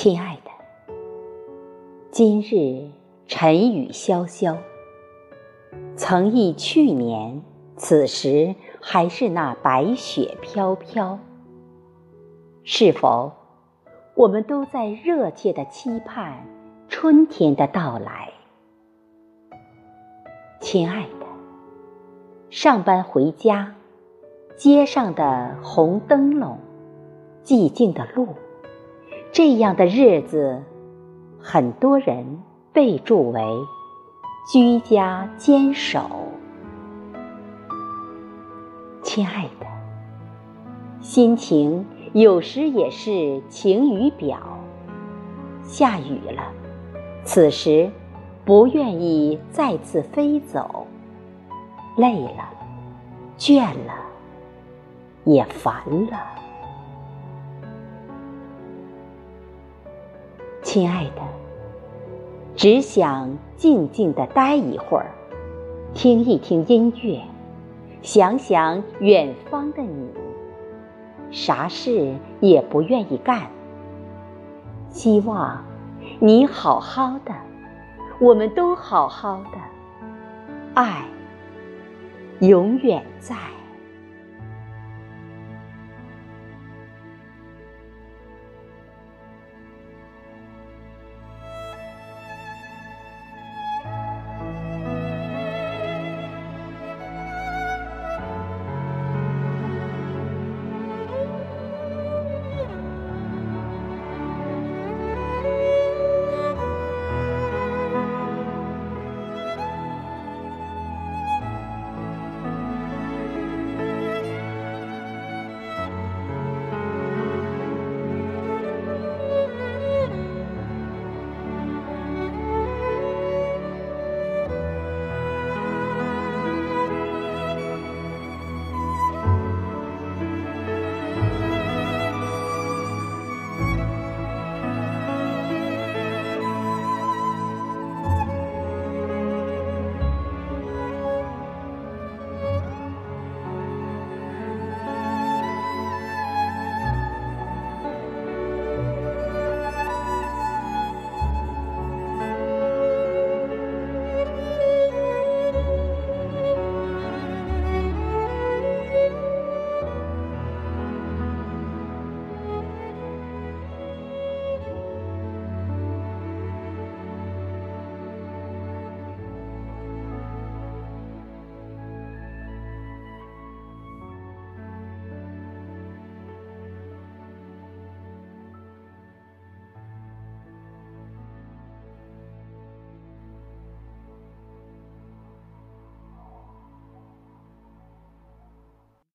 亲爱的，今日晨雨潇潇，曾忆去年此时还是那白雪飘飘。是否我们都在热切的期盼春天的到来？亲爱的，上班回家，街上的红灯笼，寂静的路。这样的日子，很多人备注为“居家坚守”。亲爱的，心情有时也是晴雨表。下雨了，此时不愿意再次飞走，累了，倦了，也烦了。亲爱的，只想静静的待一会儿，听一听音乐，想想远方的你，啥事也不愿意干。希望你好好的，我们都好好的，爱永远在。